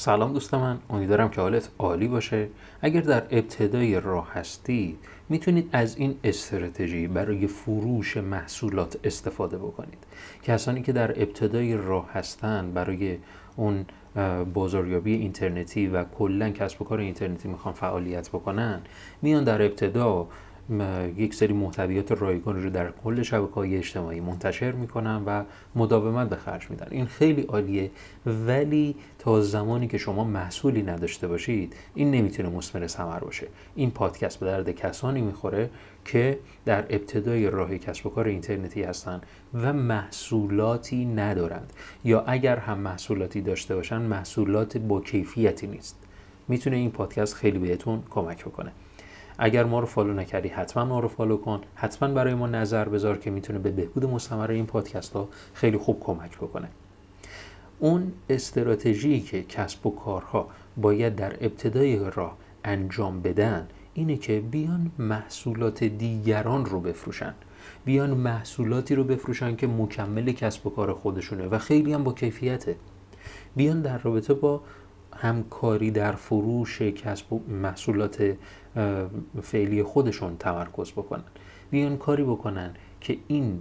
سلام دوست من امیدوارم که حالت عالی باشه. اگر در ابتدای راه هستید می‌تونید از این استراتژی برای فروش محصولات استفاده بکنید. کسانی که در ابتدای راه هستن برای اون بازاریابی اینترنتی و کلا کسب و کار اینترنتی می‌خوان فعالیت بکنن میان در ابتدا یک سری محتویات رایگان رو در کل شبکه های اجتماعی منتشر می‌کنن و مداومت به خرج میدن. این خیلی عالیه ولی تا زمانی که شما محصولی نداشته باشید این نمی‌تونه مثمر ثمر باشه. این پادکست به درد کسانی می‌خوره که در ابتدای راه کسب و کار اینترنتی هستن و محصولاتی ندارند. یا اگر هم محصولاتی داشته باشن محصولات با کیفیتی نیست. می‌تونه این پادکست خیلی بهتون کمک بکنه. اگر ما رو follow نکردی حتما ما رو follow کن. حتما برای ما نظر بذار که می‌تونه به بهبود مستمر این پادکست ها خیلی خوب کمک بکنه. اون استراتژی که کسب و کارها باید در ابتدای راه انجام بدن اینه که بیان محصولات دیگران رو بفروشن. بیان محصولاتی رو بفروشن که مکمل کسب و کار خودشونه و خیلی هم با کیفیته. بیان در رابطه با همکاری در فروش کسب و محصولات فعلی خودشون تمرکز بکنن. بیان کاری بکنن که این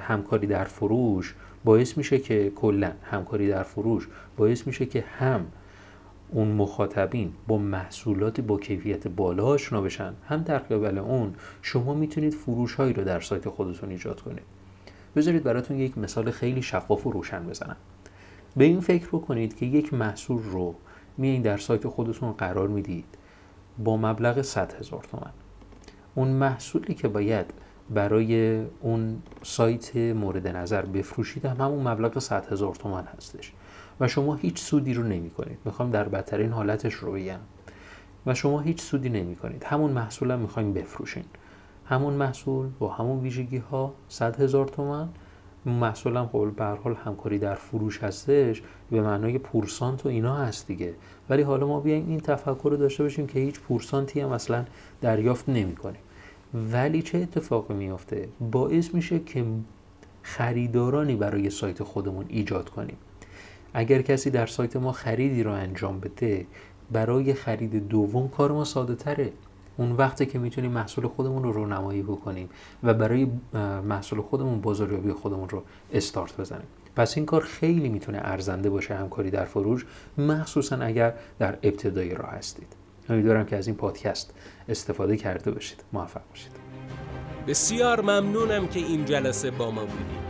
همکاری در فروش باعث میشه که کلا همکاری در فروش باعث میشه که هم اون مخاطبین با محصولات با کیفیت بالا آشنا بشن هم در قبل اون شما می‌تونید فروش هایی رو در سایت خودتون ایجاد کنید. بذارید براتون یک مثال خیلی شفاف و روشن بزنم. به این فکر بکنید که یک محصول رو میایین در سایت خودتون قرار می‌دید با مبلغ 100 هزار تومن. اون محصولی که باید برای اون سایت مورد نظر بفروشید هم همون مبلغ 100 هزار تومن هستش. و شما هیچ سودی رو نمی کنید می‌خوام در بدترین حالتش رو بگم. و شما هیچ سودی نمی کنید همون محصول هم می‌خوایم بفروشین. همون محصول با همون ویژگی ها 100 هزار تومن. محصول هم خب به حال همکاری در فروش هستش به معنای پورسانت و اینا هست دیگه. ولی حالا ما بیایم این تفکر رو داشته باشیم که هیچ پورسانتی هم اصلا دریافت نمی کنیم ولی چه اتفاقی میافته؟ باعث میشه که خریدارانی برای سایت خودمون ایجاد کنیم. اگر کسی در سایت ما خریدی رو انجام بده برای خرید دوم کار ما ساده تره اون وقتی که می‌تونیم محصول خودمون رو رونمایی بکنیم و برای محصول خودمون بازاریابی خودمون رو استارت بزنیم. پس این کار خیلی می‌تونه ارزنده باشه همکاری در فروش مخصوصا اگر در ابتدای راه هستید. امیدوارم که از این پادکست استفاده کرده باشید. موفق باشید. بسیار ممنونم که این جلسه با ما بودید.